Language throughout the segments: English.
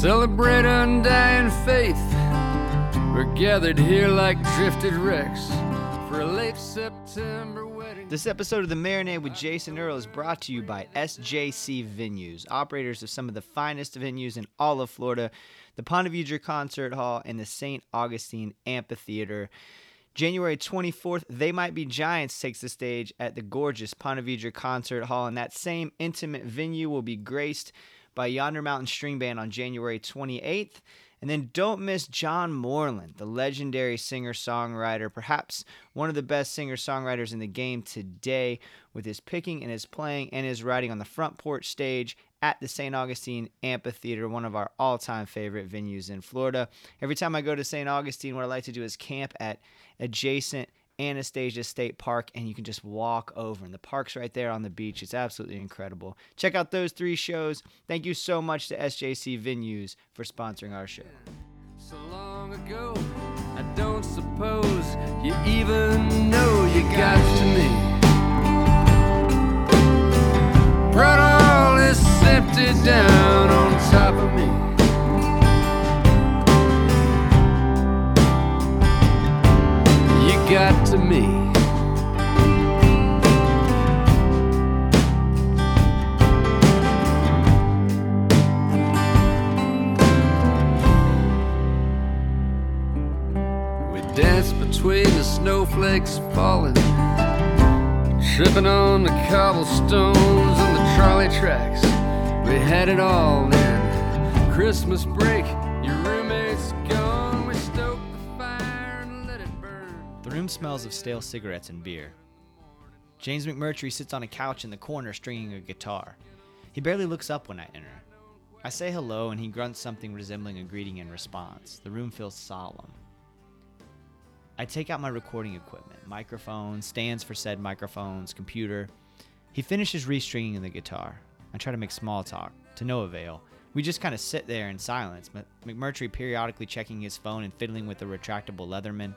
Celebrate undying faith. We're gathered here like drifted wrecks for a late September wedding. This episode of The Marinade with Jason Earle is brought to you by SJC Venues, operators of some of the finest venues in all of Florida, the Ponte Vedra Concert Hall and the St. Augustine Amphitheater. January 24th, They Might Be Giants takes the stage at the gorgeous Ponte Vedra Concert Hall, and that same intimate venue will be graced by Yonder Mountain String Band on January 28th. And then don't miss John Moreland, the legendary singer songwriter, perhaps one of the best singer songwriters in the game today, with his picking and his playing and his writing on the front porch stage at the St. Augustine Amphitheater, one of our all time favorite venues in Florida. Every time I go to St. Augustine, what I like to do is camp at adjacent Anastasia State Park, and you can just walk over. And the park's right there on the beach. It's absolutely incredible. Check out those three shows. Thank you so much to SJC Venues for sponsoring our show. So long ago, I don't suppose you even know you got to me. Brought all this empty down on top of me. Got to me. We danced between the snowflakes falling, tripping on the cobblestones and the trolley tracks. We had it all in Christmas break. Smells of stale cigarettes and beer. James McMurtry sits on a couch in the corner stringing a guitar. He barely looks up when I enter. I say hello and he grunts something resembling a greeting in response. The room feels solemn. I take out my recording equipment microphones, stands for said microphones, computer. He finishes restringing the guitar. I try to make small talk, to no avail. We just kind of sit there in silence, McMurtry periodically checking his phone and fiddling with the retractable Leatherman.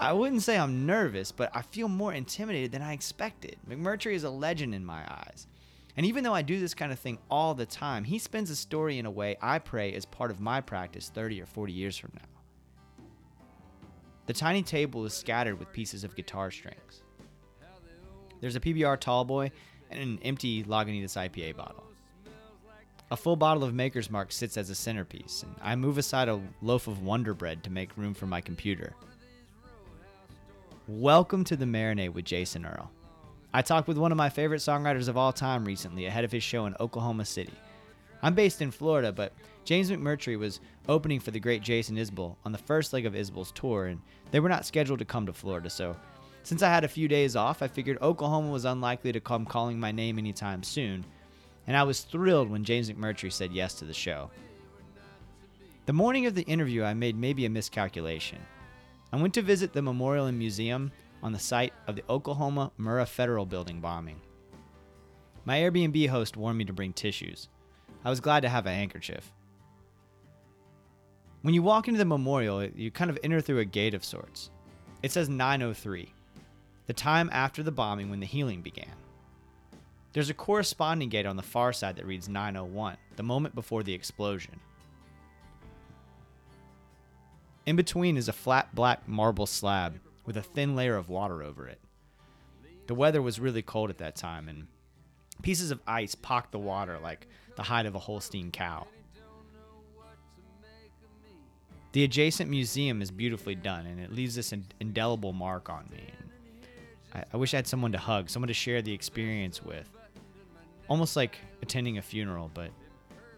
I wouldn't say I'm nervous, but I feel more intimidated than I expected. McMurtry is a legend in my eyes. And even though I do this kind of thing all the time, he spins a story in a way I pray is part of my practice 30 or 40 years from now. The tiny table is scattered with pieces of guitar strings. There's a PBR tallboy and an empty Lagunitas IPA bottle. A full bottle of Maker's Mark sits as a centerpiece, and I move aside a loaf of Wonder Bread to make room for my computer. Welcome to the Marinade with Jason Earle. I talked with one of my favorite songwriters of all time recently ahead of his show in Oklahoma City. I'm based in Florida, but James McMurtry was opening for the great Jason Isbell on the first leg of Isbell's tour, and they were not scheduled to come to Florida, so since I had a few days off, I figured Oklahoma was unlikely to come calling my name anytime soon, and I was thrilled when James McMurtry said yes to the show. The morning of the interview, I made maybe a miscalculation. I went to visit the memorial and museum on the site of the Oklahoma Murrah Federal Building bombing. My Airbnb host warned me to bring tissues. I was glad to have a handkerchief. When you walk into the memorial, you kind of enter through a gate of sorts. It says 903, the time after the bombing when the healing began. There's a corresponding gate on the far side that reads 901, the moment before the explosion. In between is a flat black marble slab with a thin layer of water over it. The weather was really cold at that time, and pieces of ice pocked the water like the hide of a Holstein cow. The adjacent museum is beautifully done, and it leaves this indelible mark on me. I, I wish I had someone to hug, someone to share the experience with. Almost like attending a funeral, but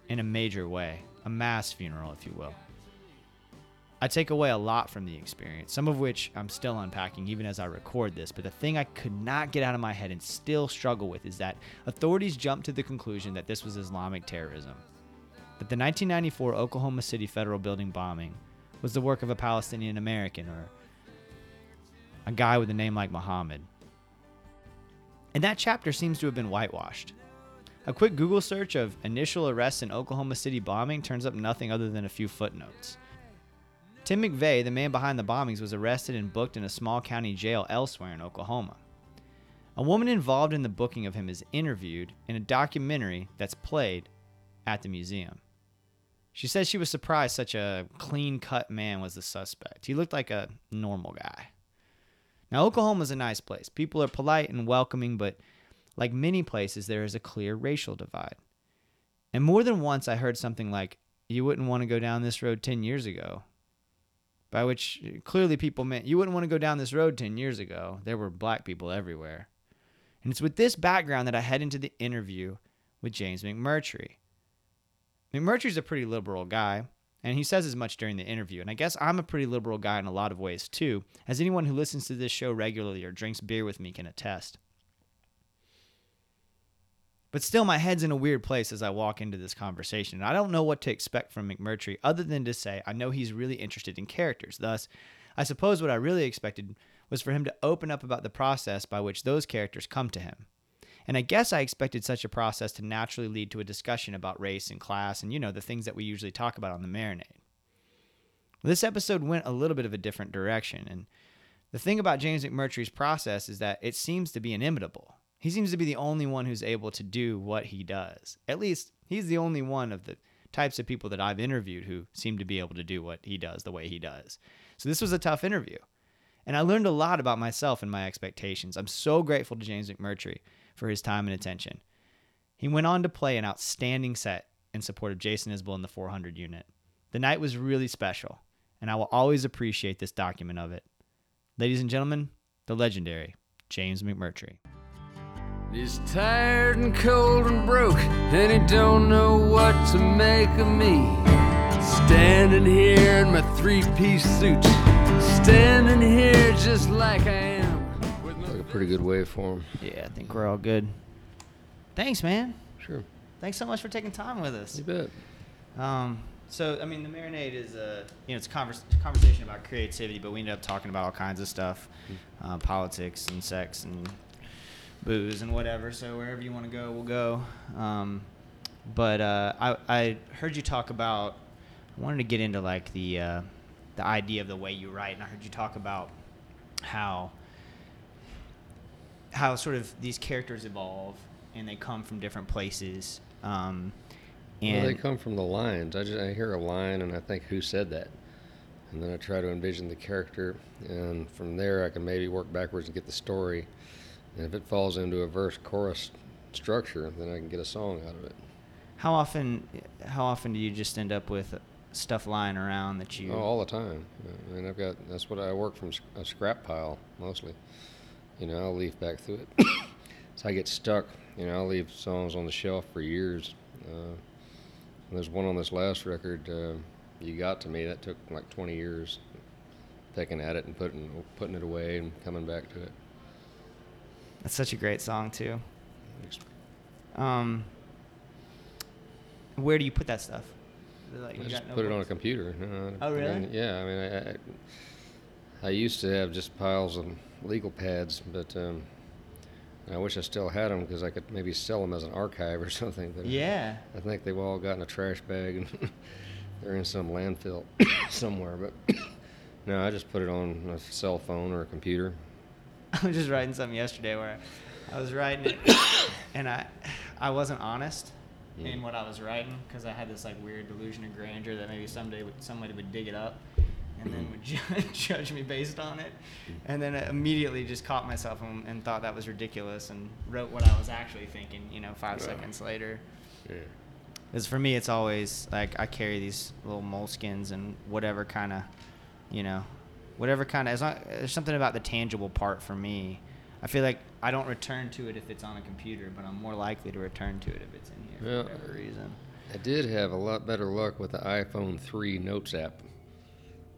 in a major way. a mass funeral, if you will. I take away a lot from the experience, some of which I'm still unpacking even as I record this, but the thing I could not get out of my head and still struggle with is that authorities jumped to the conclusion that this was Islamic terrorism. That the 1994 Oklahoma City Federal Building bombing was the work of a Palestinian American or a guy with a name like Muhammad. And that chapter seems to have been whitewashed. A quick Google search of initial arrests in Oklahoma City bombing turns up nothing other than a few footnotes. Tim McVeigh, the man behind the bombings, was arrested and booked in a small county jail elsewhere in Oklahoma. A woman involved in the booking of him is interviewed in a documentary that's played at the museum. She says she was surprised such a clean cut man was the suspect. He looked like a normal guy. Now, Oklahoma's a nice place. People are polite and welcoming, but like many places, there is a clear racial divide. And more than once, I heard something like, You wouldn't want to go down this road 10 years ago. By which uh, clearly people meant, You wouldn't want to go down this road 10 years ago. There were black people everywhere. And it's with this background that I head into the interview with James McMurtry. McMurtry's a pretty liberal guy, and he says as much during the interview. And I guess I'm a pretty liberal guy in a lot of ways too, as anyone who listens to this show regularly or drinks beer with me can attest. But still, my head's in a weird place as I walk into this conversation. And I don't know what to expect from McMurtry other than to say I know he's really interested in characters. Thus, I suppose what I really expected was for him to open up about the process by which those characters come to him. And I guess I expected such a process to naturally lead to a discussion about race and class and, you know, the things that we usually talk about on the marinade. This episode went a little bit of a different direction. And the thing about James McMurtry's process is that it seems to be inimitable. He seems to be the only one who's able to do what he does. At least, he's the only one of the types of people that I've interviewed who seem to be able to do what he does the way he does. So this was a tough interview. And I learned a lot about myself and my expectations. I'm so grateful to James McMurtry for his time and attention. He went on to play an outstanding set in support of Jason Isbell in the 400 unit. The night was really special, and I will always appreciate this document of it. Ladies and gentlemen, the legendary James McMurtry. He's tired and cold and broke, and he don't know what to make of me. Standing here in my three-piece suit, standing here just like I am. with Like a pretty good waveform. Yeah, I think we're all good. Thanks, man. Sure. Thanks so much for taking time with us. You bet. Um, so I mean, the marinade is a you know it's a convers- conversation about creativity, but we ended up talking about all kinds of stuff, uh, politics and sex and booze and whatever. So wherever you want to go, we'll go. Um, but uh, I I heard you talk about. I wanted to get into like the uh, the idea of the way you write, and I heard you talk about how how sort of these characters evolve and they come from different places. Um, and well, they come from the lines. I just I hear a line and I think who said that, and then I try to envision the character, and from there I can maybe work backwards and get the story. And if it falls into a verse chorus structure, then I can get a song out of it. How often, how often do you just end up with stuff lying around that you? Oh, all the time. I mean, I've got that's what I work from a scrap pile mostly. You know, I'll leaf back through it. so I get stuck. You know, I'll leave songs on the shelf for years. Uh, there's one on this last record, uh, "You Got to Me," that took like 20 years, picking at it and putting putting it away and coming back to it. That's such a great song too. Um, where do you put that stuff? Like, I you just put it on a computer. Uh, Oh, I really? mean, yeah, I mean, I, I, I used to have just piles of legal pads, but um, I wish I still had them because I could maybe sell them as an archive or something. But Yeah. I think they've all got in a trash bag and they're in some landfill somewhere. But no, I just put it on a cell phone or a computer. I was just writing something yesterday where I was writing it and I I wasn't honest in what I was writing because I had this like weird delusion of grandeur that maybe someday would, somebody would dig it up and then mm-hmm. would ju- judge me based on it. Mm-hmm. And then I immediately just caught myself and, and thought that was ridiculous and wrote what I was actually thinking, you know, five Wow. seconds later. Yeah. Because for me, it's always like I carry these little moleskins and whatever kind of, you know, whatever kind of. As long, there's something about the tangible part for me. I feel like I don't return to it if it's on a computer, but I'm more likely to return to it if it's in here Yeah. for whatever reason. I did have a lot better luck with the iPhone 3 Notes app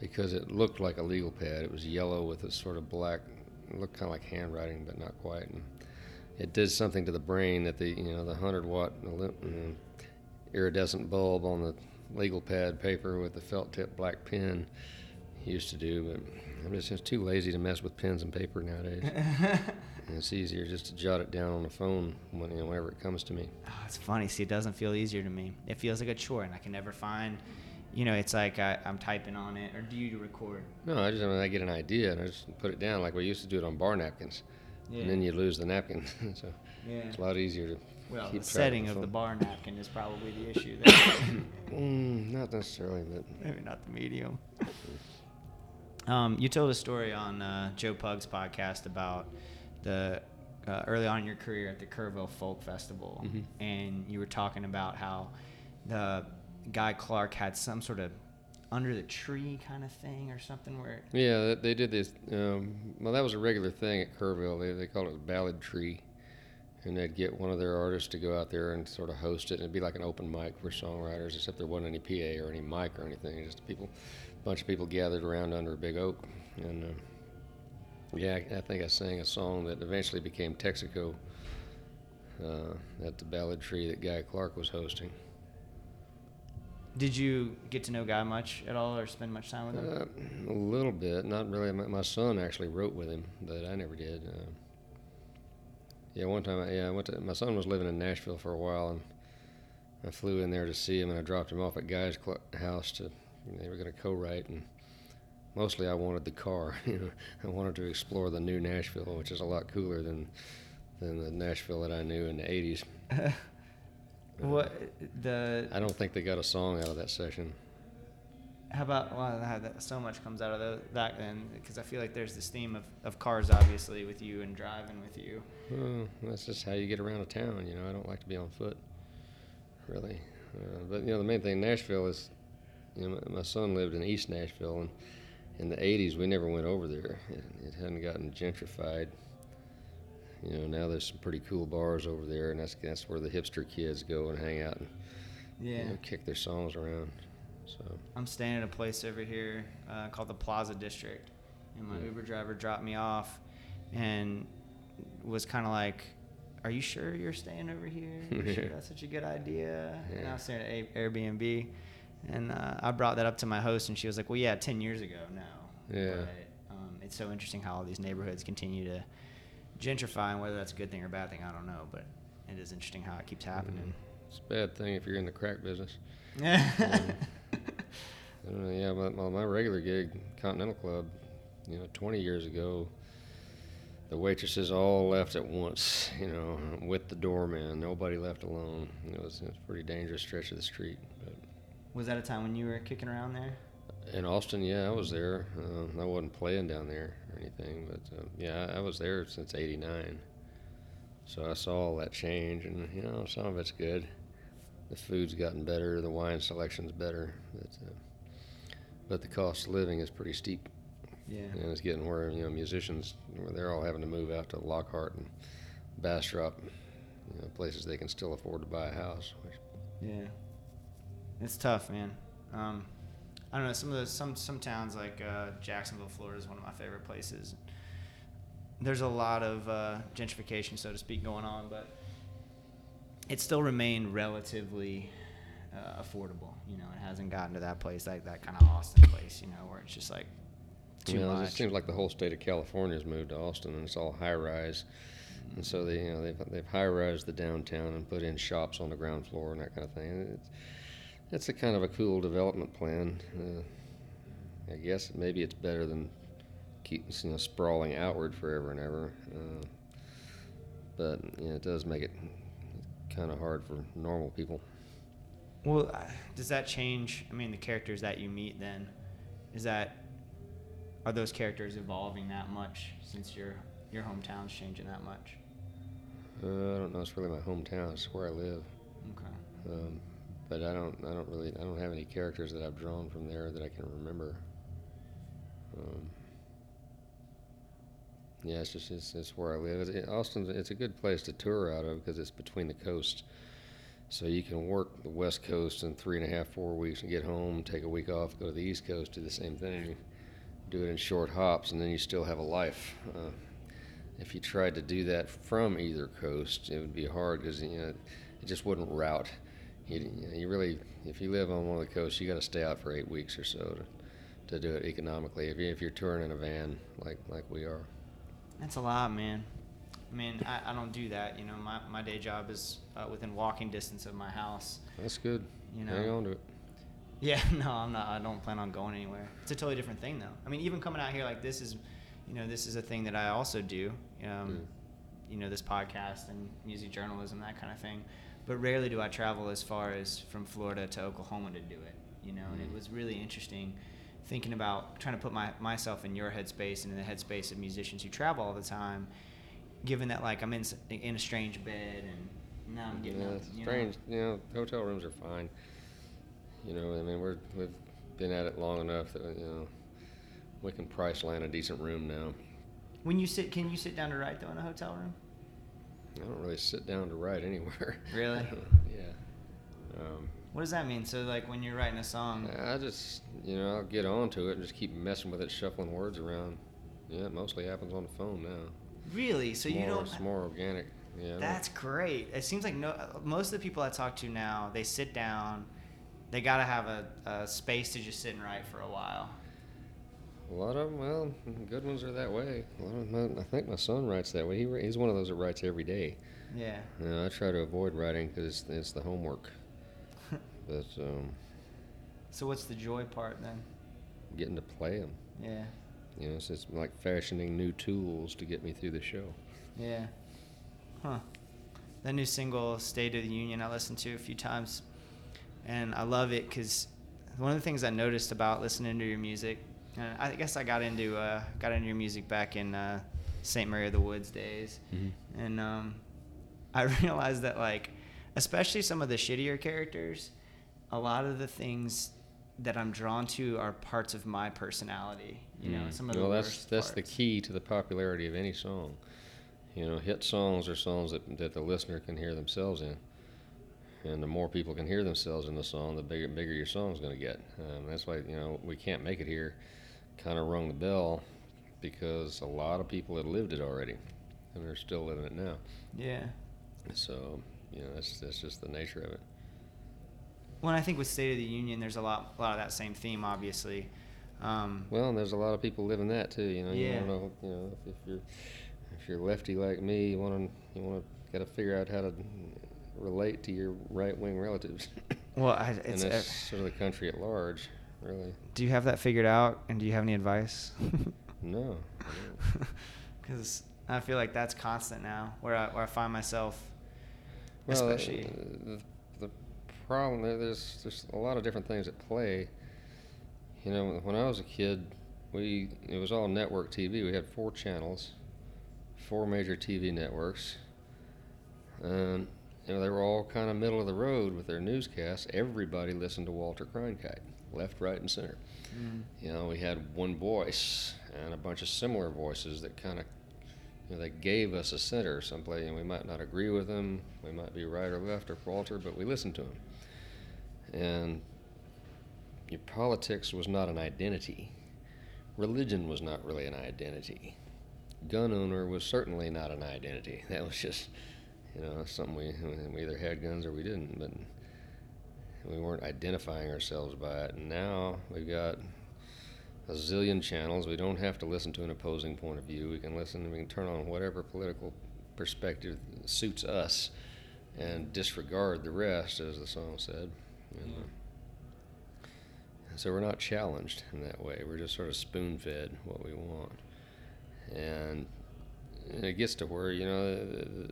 because it looked like a legal pad. It was yellow with a sort of black, looked kind of like handwriting, but not quite. And it did something to the brain that the you know the 100 watt iridescent bulb on the legal pad paper with the felt tip black pen used to do. But I'm just, just too lazy to mess with pens and paper nowadays. and it's easier just to jot it down on the phone when, you know, whenever it comes to me. Oh, it's funny. See, it doesn't feel easier to me. It feels like a chore, and I can never find. You know, it's like I, I'm typing on it, or do you record? No, I just I, mean, I get an idea and I just put it down like we used to do it on bar napkins. Yeah. And then you lose the napkin, so Yeah. it's a lot easier to Well, keep the setting of phone. the bar napkin is probably the issue. There. Mm, not necessarily, but Maybe not the medium. Um, you told a story on uh, Joe Pug's podcast about the uh, early on in your career at the Kerrville Folk Festival, Mhm. and you were talking about how the guy Clark had some sort of under the tree kind of thing or something where yeah, they, did this. Um, well, that was a regular thing at Kerrville. They they called it ballad tree, and they'd get one of their artists to go out there and sort of host it. And it'd be like an open mic for songwriters, except there wasn't any PA or any mic or anything. Just people, bunch of people gathered around under a big oak, and. Uh, Yeah, I, I think I sang a song that eventually became Texaco uh, at the Ballad Tree that Guy Clark was hosting. did you get to know Guy much at all or spend much time with him? Uh, a little bit, not really. My, my son actually wrote with him, but I never did. Uh, yeah, one time, I, yeah, I went to. My son was living in Nashville for a while, and I flew in there to see him, and I dropped him off at Guy's cl- house to. They were going to co-write, and mostly I wanted the car. You know, I wanted to explore the new Nashville, which is a lot cooler than than the Nashville that I knew in the '80s. what the I don't think they got a song out of that session. How about well, that, so much comes out of tho- that then because I feel like there's this theme of, of cars obviously with you and driving with you. Well, that's just how you get around a town. You know, I don't like to be on foot, really. Uh, but you know, the main thing in Nashville is, you know, my, son lived in East Nashville, and in the '80s we never went over there. It, it hadn't gotten gentrified. You know, now there's some pretty cool bars over there, and that's that's where the hipster kids go and hang out and you know, kick their songs around. So I'm staying at a place over here uh, called the Plaza District, and my Yeah. Uber driver dropped me off, and was kind of like, "Are you sure you're staying over here? You sure that's such a good idea?" And I Yeah. was staying at Airbnb, and uh, I brought that up to my host, and she was like, "Well, yeah, ten years ago, no." Yeah. But um, it's so interesting how all these neighborhoods continue to gentrify, and whether that's a good thing or a bad thing, I don't know. But it is interesting how it keeps happening. it's a bad thing if you're in the crack business. Uh, yeah, my, my, my regular gig, Continental Club, you know, 20 years ago, the waitresses all left at once, you know, with the doorman. Nobody left alone. It was, it was a pretty dangerous stretch of the street. Was that a time when you were kicking around there? in Austin, yeah, I was there. Uh, I wasn't playing down there or anything, but uh, yeah, I, I was there since '89. So I saw all that change, and you know, some of it's good. The food's gotten better, the wine selection's better, but uh, but the cost of living is pretty steep, Yeah. and it's getting where you know musicians they're all having to move out to Lockhart and Bastrop, you know, places they can still afford to buy a house. Which, Yeah. It's tough, man. Um, I don't know. Some of the some some towns like uh, Jacksonville, Florida, is one of my favorite places. There's a lot of uh, gentrification, so to speak, going on, but it still remained relatively uh, affordable. You know, it hasn't gotten to that place like that kind of Austin place. You know, where it's just like too you know, It much. just seems like the whole state of California has moved to Austin, and it's all high rise. And so they, you know, they've they've high rise the downtown and put in shops on the ground floor and that kind of thing. It's it's a kind of a cool development plan. Uh, I guess maybe it's better than keep you know sprawling outward forever and ever. Uh, but you know, it does make it kind of hard for normal people. Well, does that change? I mean, the characters that you meet then, is that are those characters evolving that much since your your hometown's changing that much? Uh, I don't know. It's really my hometown. It's where I live. Okay. Um, but I don't, I don't really, I don't have any characters that I've drawn from there that I can remember. Um, yeah, it's just, it's, it's where I live. It, Austin's, it's a good place to tour out of because it's between the coast. So you can work the West Coast in three and a half, four weeks, and get home, take a week off, go to the East Coast, do the same thing. Do it in short hops, and then you still have a life. Uh, if you tried to do that from either coast, it would be hard because you know it just wouldn't route. You, you really, if you live on one of the coasts, you got to stay out for eight weeks or so to, to do it economically. If, you, if you're touring in a van like like we are. That's a lot, man. I mean, I, I don't do that. You know, my, my day job is uh, within walking distance of my house. That's good. You Hang know. on to it. Yeah, no, I'm not. I don't plan on going anywhere. It's a totally different thing, though. I mean, even coming out here like this is, you know, this is a thing that I also do. Um, Mm. You know, this podcast and music journalism, that kind of thing. But rarely do I travel as far as from Florida to Oklahoma to do it. You know, and it Mm. was really interesting thinking about trying to put my myself in your headspace and in the headspace of musicians who travel all the time. Given that, like, I'm in in a strange bed and now I'm getting Yeah, up. it's you know. strange. You know, hotel rooms are fine. You know, I mean, we're we've been at it long enough that you know we can price land a decent room now. When you sit, can you sit down to write though in a hotel room? I don't really sit down to write anywhere. Really? yeah. Um, What does that mean? So like when you're writing a song, I just, you know, I'll get onto it and just keep messing with it, shuffling words around. Yeah, it mostly happens on the phone now. really? So It's you more, don't. It's more organic. Yeah. That's great. It seems like no. Most of the people I talk to now, they sit down. They gotta have a, a space to just sit and write for a while. A lot of them, well, good ones are that way. A lot of them, I think my son writes that way. He, he's one of those that writes every day. Yeah. You know, I try to avoid writing because it's, it's the homework. but um, So what's the joy part then? getting to play them, Yeah. you know, it's just like fashioning new tools to get me through the show. Yeah. Huh. That new single, State of the Union, I listened to a few times. And I love it because one of the things I noticed about listening to your music, and I guess I got into uh, got into your music back in uh, St. Mary of the Woods days. And um, I realized that, like, especially some of the shittier characters, a lot of the things that I'm drawn to are parts of my personality. You know, Mm. some of the well, that's worst that's the key to the popularity of any song. You know, hit songs are songs that, that the listener can hear themselves in, and the more people can hear themselves in the song, the bigger bigger your song's going to get. Um, that's why you know we can't make it here. Kind of rung the bell because a lot of people had lived it already, and they're still living it now. Yeah. So you know that's that's just the nature of it. Well, I think with State of the Union, there's a lot, a lot of that same theme, obviously. Um, Well, and there's a lot of people living that too. You know, you Yeah. know, you know, if, if you're if you're lefty like me, you want to you want to got to figure out how to relate to your right wing relatives. well, I, and it's, that's uh, sort of the country at large, really. do you have that figured out, and do you have any advice? No. Because I feel like that's constant now, where I, where I find myself, Well, uh, especially. the, the problem there, there's there's a lot of different things at play. You know, when I was a kid, we it was all network TV. We had four channels, four major TV networks, and you know they were all kind of middle of the road with their newscasts. Everybody listened to Walter Cronkite, left, right, and center. Mm, You know, we had one voice and a bunch of similar voices that kind of, you know, they gave us a center someplace, and we might not agree with them, we might be right or left or Walter, but we listened to him. And your politics was not an identity. Religion was not really an identity. Gun owner was certainly not an identity. That was just, you know, something we we either had guns or we didn't, but we weren't identifying ourselves by it. And now we've got a zillion channels. We don't have to listen to an opposing point of view. We can listen. We can turn on whatever political perspective suits us, and disregard the rest, as the song said. And, uh, so we're not challenged in that way. We're just sort of spoon-fed what we want, and, and it gets to where you know the, the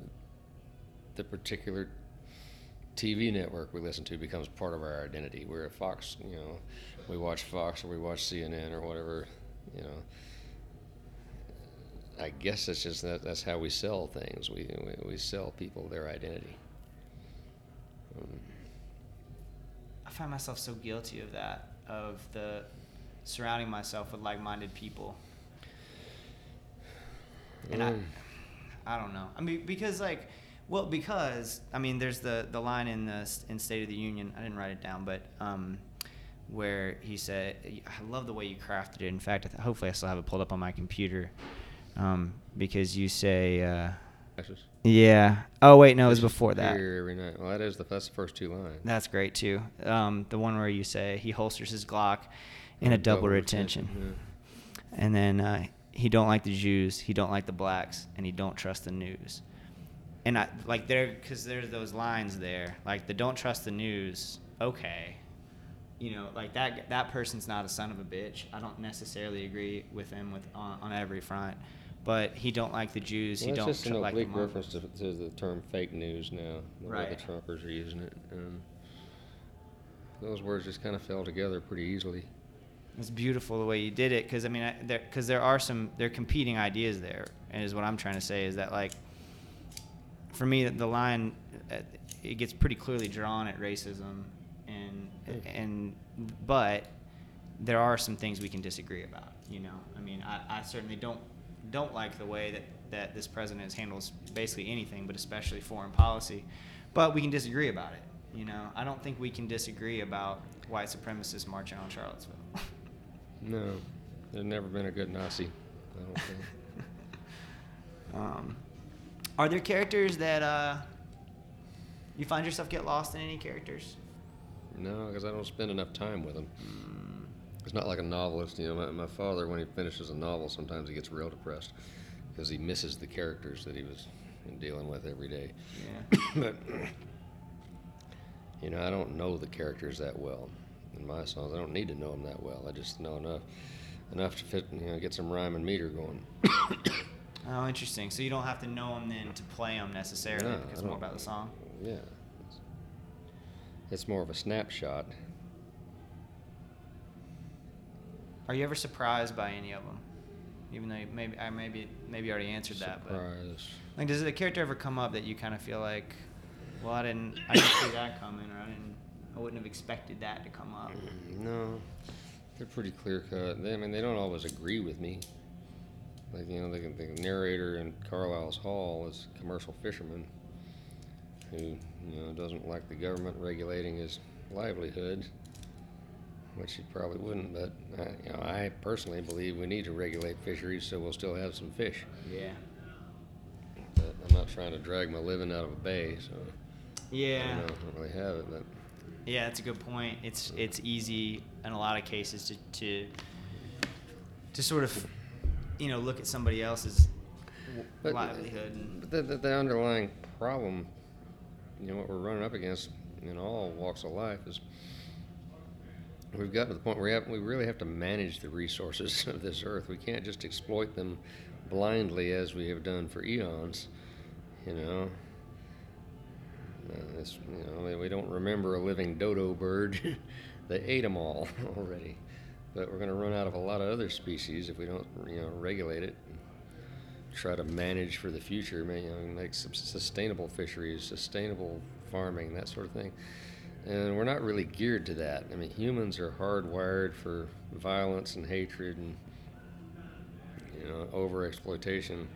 particular TV network we listen to becomes part of our identity. We're a Fox, you know, we watch Fox or we watch CNN or whatever, you know. I guess that's just that, that's how we sell things. We, we we sell people their identity. Um, I find myself so guilty of that, of the surrounding myself with like-minded people. And I, um, I don't know. I mean, because like Well, because I mean, there's the the line in the in State of the Union. I didn't write it down, but um, where he said, "I love the way you crafted it." In fact, I th- hopefully I still have it pulled up on my computer, um, because you say, uh, "Yeah." Oh wait, no, it was before that. Every night. Well, that is the that's the first two lines. That's great too. Um, the one where you say he holsters his Glock in a double, retention, and then uh, he don't like the Jews, he don't like the blacks, and he don't trust the news. And I like there because there's those lines there, like the don't trust the news. Okay, you know, like that that person's not a son of a bitch. I don't necessarily agree with him with on, on every front, but he don't like the Jews. Well, he don't just an like the oblique reference to, to the term fake news now. The way Right. the Trumpers are using it. Um, those words just kind of fell together pretty easily. It's beautiful the way you did it because I mean, I- there because there are some there are competing ideas there, and is what I'm trying to say is that like, for me, the line uh, it gets pretty clearly drawn at racism, and and but there are some things we can disagree about. You know, I mean, I, I certainly don't don't like the way that that this president handles basically anything, but especially foreign policy. But we can disagree about it. You know, I don't think we can disagree about white supremacists marching on Charlottesville. No, there's never been a good Nazi. I don't think. Um, are there characters that uh, you find yourself get lost in any characters? No, because I don't spend enough time with them. Mm. It's not like a novelist. You know, my, my father, when he finishes a novel, sometimes he gets real depressed because he misses the characters that he was dealing with every day. Yeah. but you know, I don't know the characters that well in my songs. I don't need to know them that well. I just know enough enough to fit, you know, get some rhyme and meter going. Oh, interesting. So you don't have to know them then to play them necessarily. No, because it's more about the song. Yeah, it's, it's more of a snapshot. Are you ever surprised by any of them? Even though maybe I maybe maybe already answered that, but Surprise. like, does the character ever come up that you kind of feel like, well, I didn't I didn't see that coming, or I didn't I wouldn't have expected that to come up. Mm, no, they're pretty clear cut. They, I mean, they don't always agree with me. Like you know, the, the narrator in Carlisle's Haul is a commercial fisherman who you know doesn't like the government regulating his livelihood, which he probably wouldn't. But I, you know, I personally believe we need to regulate fisheries so we'll still have some fish. Yeah. But I'm not trying to drag my living out of a bay, so I Yeah. don't, know, I don't really have it. But Yeah, that's a good point. It's it's easy in a lot of cases to to to sort of you know look at somebody else's But- livelihood and But the, the, the underlying problem, you know, what we're running up against in all walks of life is we've got to the point where we, have, we really have to manage the resources of this earth. We can't just exploit them blindly as we have done for eons, you know. Uh, you know, we don't remember a living dodo bird. they ate them all already. But we're going to run out of a lot of other species if we don't, you know, regulate it try to manage for the future, you know, make some sustainable fisheries, sustainable farming, that sort of thing. And we're not really geared to that. I mean, humans are hardwired for violence and hatred and you know over exploitation.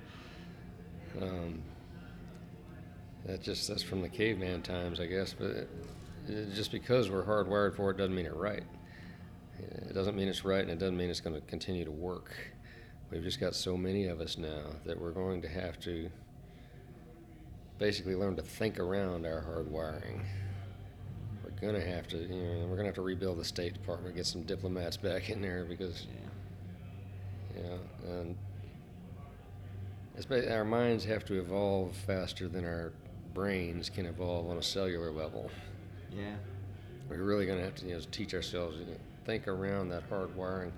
Um, that just that's from the caveman times, I guess. But it, it- just because we're hardwired for it doesn't mean it's right. It doesn't mean it's right, and it doesn't mean it's going to continue to work. We've just got so many of us now that we're going to have to basically learn to think around our hardwiring. We're going to have to, you know, we're going to have to rebuild the State Department, get some diplomats back in there because, yeah. you know, and it's our minds have to evolve faster than our brains can evolve on a cellular level. Yeah. We're really going to have to, you know, teach ourselves to think around that hardwiring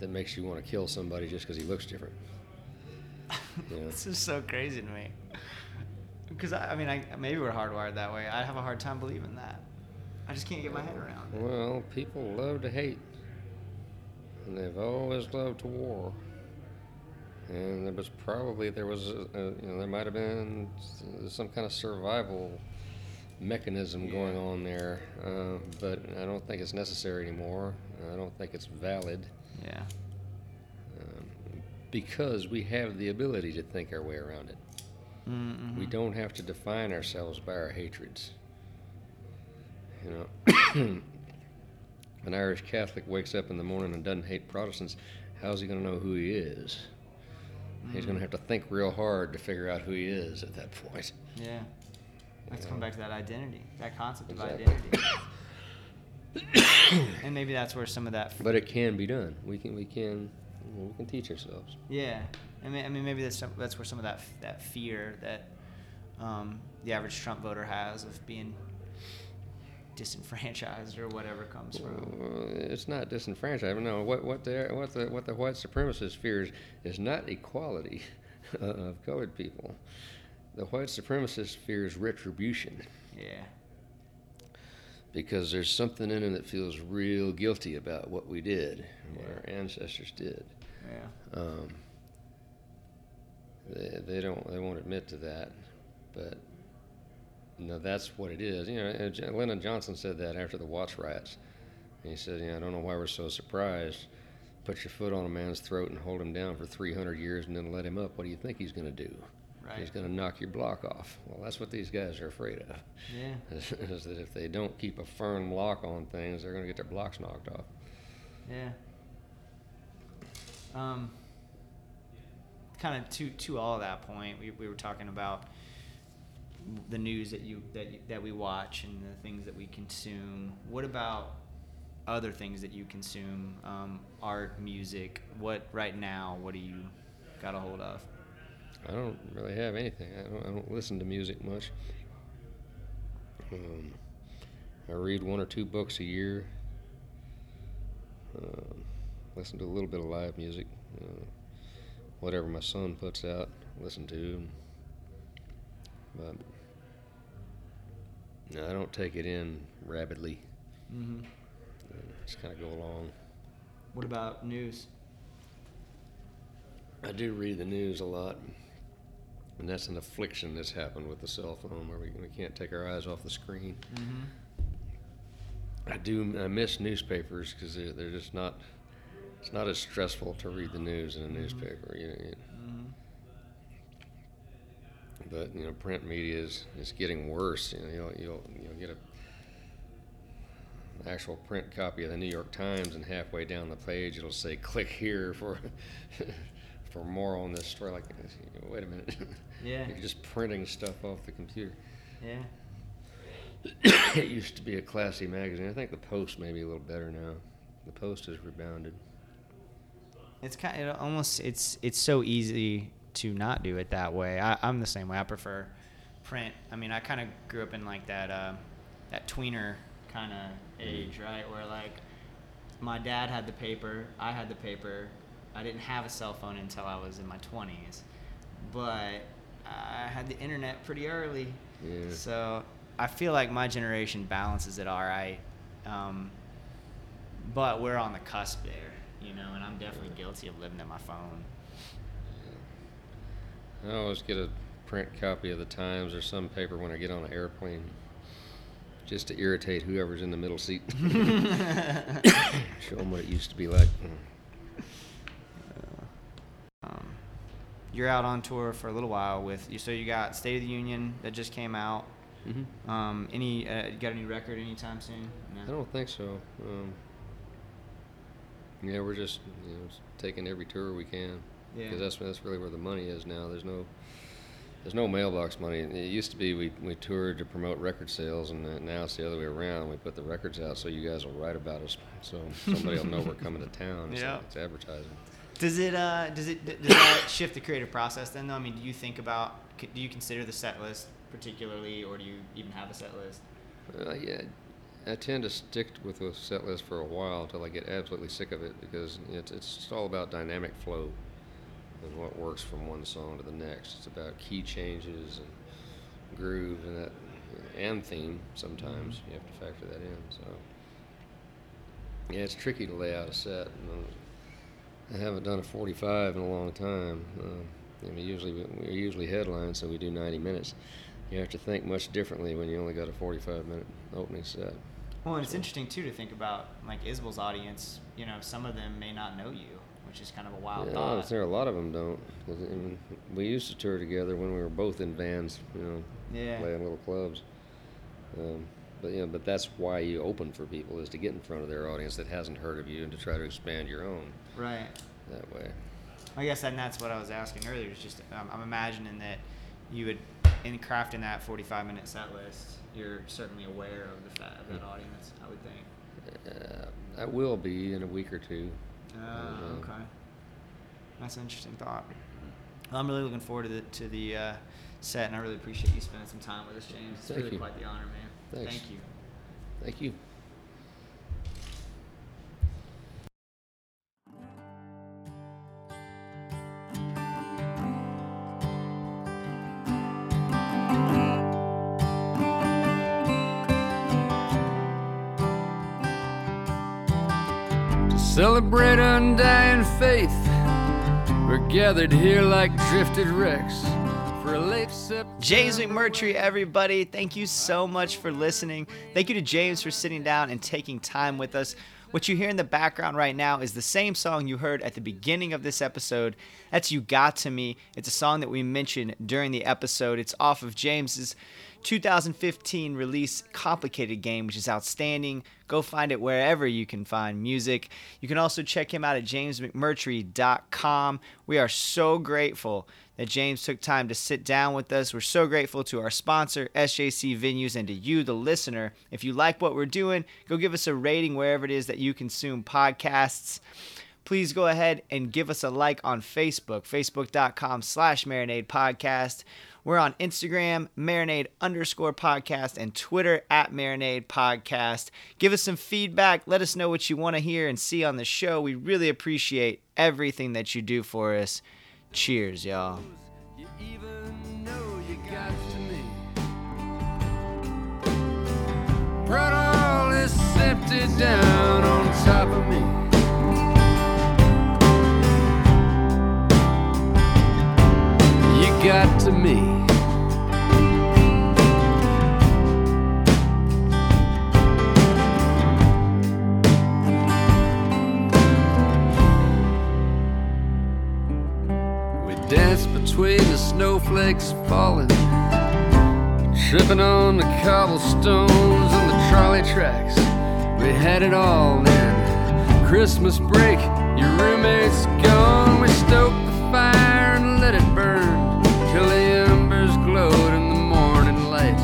that makes you want to kill somebody just because he looks different. This is so crazy to me. Because I, I mean, I, maybe we're hardwired that way. I have a hard time believing that. I just can't get my head around it. Well, people love to hate, and they've always loved to war. And there was probably there was a, a, you know there might have been some kind of survival mechanism going on there, uh, but I don't think it's necessary anymore. I don't think it's valid Yeah. um, because we have the ability to think our way around it. Mm-hmm. We don't have to define ourselves by our hatreds. You know, an Irish Catholic wakes up in the morning and doesn't hate Protestants. How's he going to know who he is? He's going to have to think real hard to figure out who he is at that point. Yeah. Let's Yeah. come back to that identity, that concept Exactly. of identity. and maybe that's where some of that. But it can be done. We can we can we can teach ourselves. Yeah, I mean, I mean, maybe that's some, that's where some of that that fear that um, the average Trump voter has of being disenfranchised or whatever comes from. Well, it's not disenfranchised. No, what what the what the what the white supremacist fears is not equality of colored people. The white supremacist fears retribution Yeah, because there's something in them that feels real guilty about what we did, and what our ancestors did. yeah, Um, they, they don't they won't admit to that, but no, that's what it is. You know, uh, Lyndon Johnson said that after the Watts riots. And he said, you know, I don't know why we're so surprised. Put your foot on a man's throat and hold him down for 300 years and then let him up. What do you think he's going to do? Right. He's going to knock your block off. Well, that's what these guys are afraid of. Yeah, Is, is that if they don't keep a firm lock on things, they're going to get their blocks knocked off. yeah. Um, kind of to to all that point, we, we were talking about the news that you that you, that we watch and the things that we consume. What about other things that you consume? Um, art, music. What right now? What do you got a hold of? I don't really have anything. I don't, I don't listen to music much. Um, I read one or two books a year. Um, listen to a little bit of live music. Uh, whatever my son puts out, listen to. But no, I don't take it in rapidly. Mm-hmm. Uh, just kind of go along. What about news? I do read the news a lot, and that's an affliction that's happened with the cell phone, where we, we can't take our eyes off the screen. Mm-hmm. I do. I miss newspapers because they're, they're just not. It's not as stressful to read the news in a newspaper. You know, you- Mm-hmm. but you know, print media is, is getting worse. You know, you'll you'll you'll get a an actual print copy of the New York Times, and halfway down the page it'll say "Click here for for more on this story." Like, wait a minute, Yeah. you're just printing stuff off the computer. Yeah. it used to be a classy magazine. I think the Post may be a little better now. The Post has rebounded. It's kind it almost it's it's so easy to not do it that way. I, I'm the same way. I prefer print. I mean, I kind of grew up in like that uh, that tweener kind of age, right? Where like my dad had the paper, I had the paper. I didn't have a cell phone until I was in my 20s, but I had the internet pretty early. Yeah. So I feel like my generation balances it all right. Um, but we're on the cusp there, you know, and I'm definitely guilty of living in my phone. I always get a print copy of the Times or some paper when I get on an airplane, just to irritate whoever's in the middle seat. Show them what it used to be like. You're out on tour for a little while with you. So you got State of the Union that just came out. Mm-hmm. Um, any uh, you got any record anytime soon? I don't think so. Um, yeah, we're just you know taking every tour we can Yeah. because that's that's really where the money is now. There's no there's no mailbox money. It used to be we, we toured to promote record sales, and now it's the other way around. We put the records out so you guys will write about us, so somebody will know we're coming to town. Yeah. it's advertising. Does it uh does it does that shift the creative process then though? I mean, do you think about do you consider the set list particularly, or do you even have a set list? Uh, yeah, I tend to stick with a set list for a while until I get absolutely sick of it because it's, it's all about dynamic flow and what works from one song to the next. It's about key changes and groove and that and theme. Sometimes you have to factor that in. So yeah, it's tricky to lay out a set. And, I haven't done a 45 in a long time. Uh, I mean, usually we, we usually headline, so we do 90 minutes. You have to think much differently when you only got a 45 minute opening set. Well, and it's interesting too to think about like Isbell's audience. You know, some of them may not know you, which is kind of a wild thought. Yeah, thought. there a lot of them don't. I mean, we used to tour together when we were both in vans, you know, Yeah. playing little clubs. Um, but you know, but that's why you open for people is to get in front of their audience that hasn't heard of you and to try to expand your own Right. that way. I guess and that's what I was asking earlier. It's just um, I'm imagining that you would, in crafting that 45 minute set list, you're certainly aware of the fact of that audience. I would think. Uh, I will be in a week or two. Oh, Uh, okay. That's an interesting thought. Well, I'm really looking forward to the to the uh, set, and I really appreciate you spending some time with us, James. It's Thank really you. quite the honor, man. Thanks. Thank you. Thank you. to celebrate undying faith. We're gathered here like drifted wrecks James McMurtry, everybody, thank you so much for listening. Thank you to James for sitting down and taking time with us. What you hear in the background right now is the same song you heard at the beginning of this episode. That's You Got to Me. It's a song that we mentioned during the episode. It's off of James's 2015 release Complicated Game, which is outstanding. Go find it wherever you can find music. You can also check him out at jamesmcmurtry.com. We are so grateful that James took time to sit down with us. We're so grateful to our sponsor, SJC Venues, and to you, the listener. If you like what we're doing, go give us a rating wherever it is that you consume podcasts. Please go ahead and give us a like on Facebook, facebook.com slash marinade podcast. We're on Instagram, marinade underscore podcast, and Twitter at marinade podcast. Give us some feedback. Let us know what you want to hear and see on the show. We really appreciate everything that you do for us. Cheers, y'all. You even know you got to me. Brought all this empty down on top of me. You got to me. Between the snowflakes falling, tripping on the cobblestones and the trolley tracks. We had it all then. Christmas break, your roommate's gone. We stoked the fire and let it burn till the embers glowed in the morning light.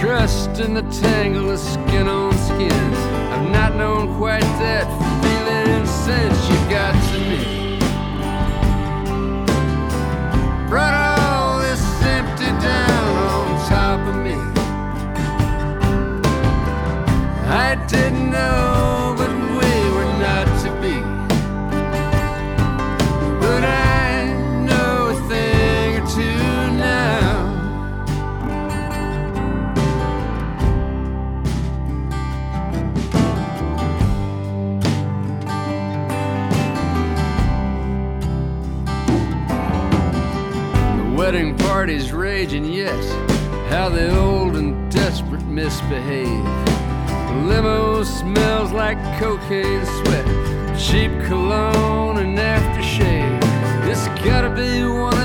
Trust in the tangle of skin on skin. I've not known quite that didn't know, but we were not to be. But I know a thing or two now. The wedding party's raging, yes. How the old and desperate misbehave. Limo smells like cocaine sweat, cheap cologne and aftershave. This gotta be one